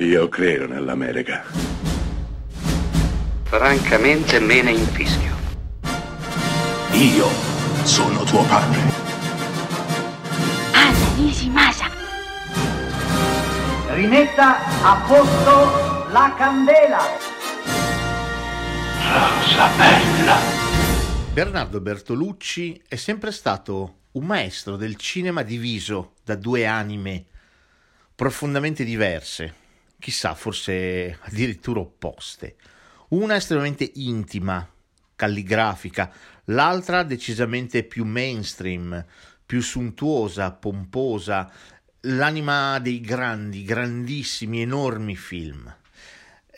Io credo nell'America. Francamente me ne infischio. Io sono tuo padre. Anna Nishimasa. Rimetta a posto la candela. Rosa bella. Bernardo Bertolucci è sempre stato un maestro del cinema diviso da due anime profondamente diverse, chissà, forse addirittura opposte. Una estremamente intima, calligrafica, l'altra decisamente più mainstream, più suntuosa, pomposa, l'anima dei grandi, grandissimi, enormi film.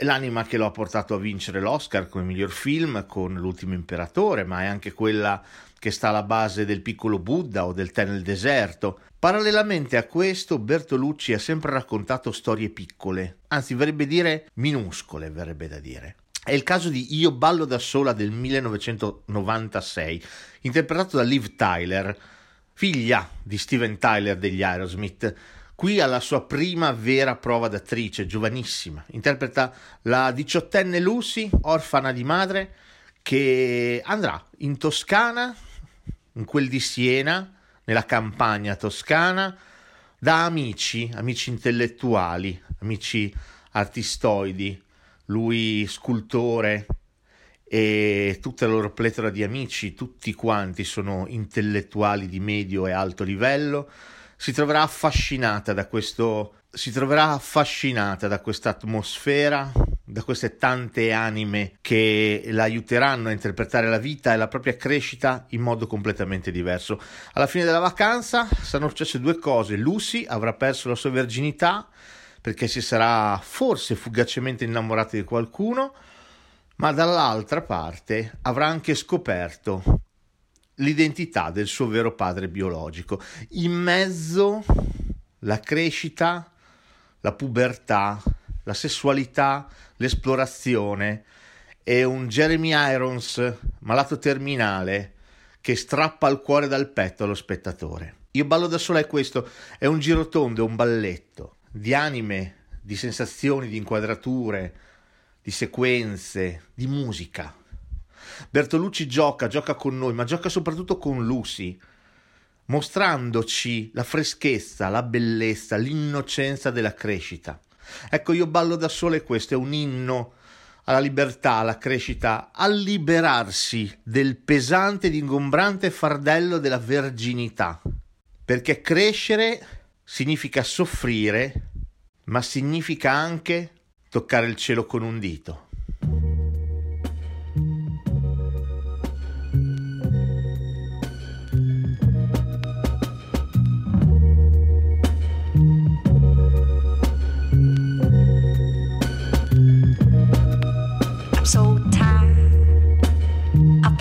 L'anima che lo ha portato a vincere l'Oscar come miglior film con L'ultimo imperatore, ma è anche quella che sta alla base del piccolo Buddha o del tè nel deserto. Parallelamente a questo, Bertolucci ha sempre raccontato storie piccole, anzi verrebbe dire minuscole, verrebbe da dire. È il caso di Io ballo da sola del 1996, interpretato da Liv Tyler, figlia di Steven Tyler degli Aerosmith, Qui alla sua prima vera prova d'attrice, giovanissima. Interpreta la diciottenne Lucy, orfana di madre, che andrà in Toscana, in quel di Siena, nella campagna toscana, da amici, amici intellettuali, amici artistoidi, lui scultore e tutta la loro pletora di amici, tutti quanti sono intellettuali di medio e alto livello si troverà affascinata da questo si troverà affascinata da questa atmosfera, da queste tante anime che la aiuteranno a interpretare la vita e la propria crescita in modo completamente diverso. Alla fine della vacanza saranno successe due cose. Lucy avrà perso la sua verginità perché si sarà forse fugacemente innamorata di qualcuno, ma dall'altra parte avrà anche scoperto l'identità del suo vero padre biologico. In mezzo la crescita, la pubertà, la sessualità, l'esplorazione e un Jeremy Irons malato terminale che strappa il cuore dal petto allo spettatore. Io ballo da sola è questo, è un girotondo, è un balletto di anime, di sensazioni, di inquadrature, di sequenze, di musica. Bertolucci gioca, gioca con noi, ma gioca soprattutto con Lucy, mostrandoci la freschezza, la bellezza, l'innocenza della crescita. Ecco, io ballo da sole questo, è un inno alla libertà, alla crescita, al liberarsi del pesante ed ingombrante fardello della verginità. Perché crescere significa soffrire, ma significa anche toccare il cielo con un dito.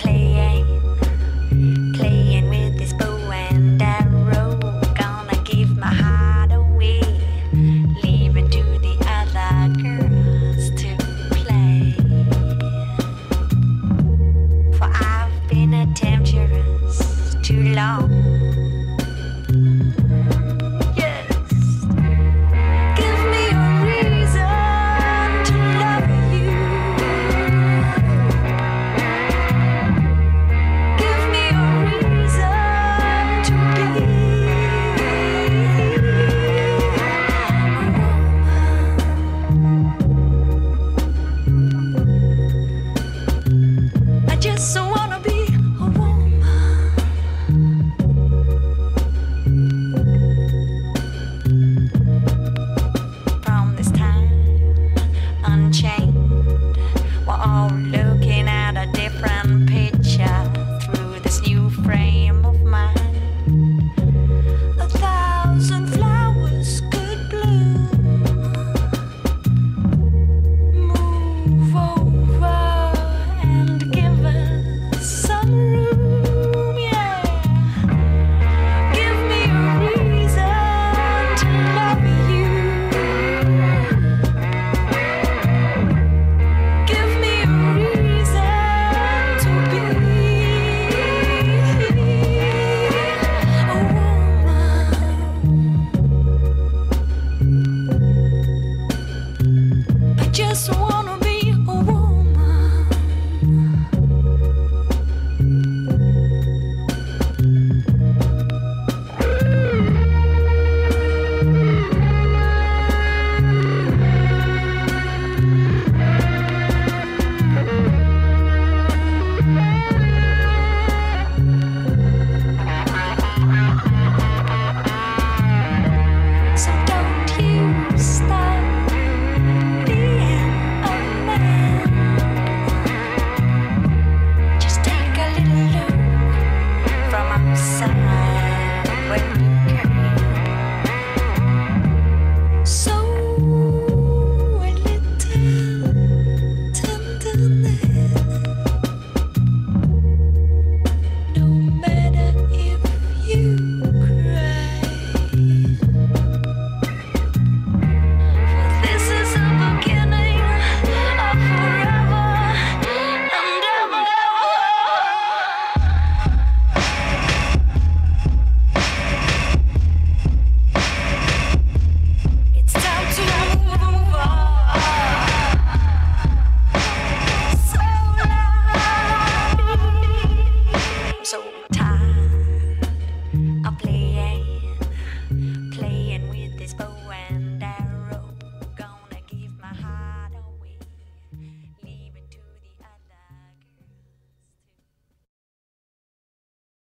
Play. just one.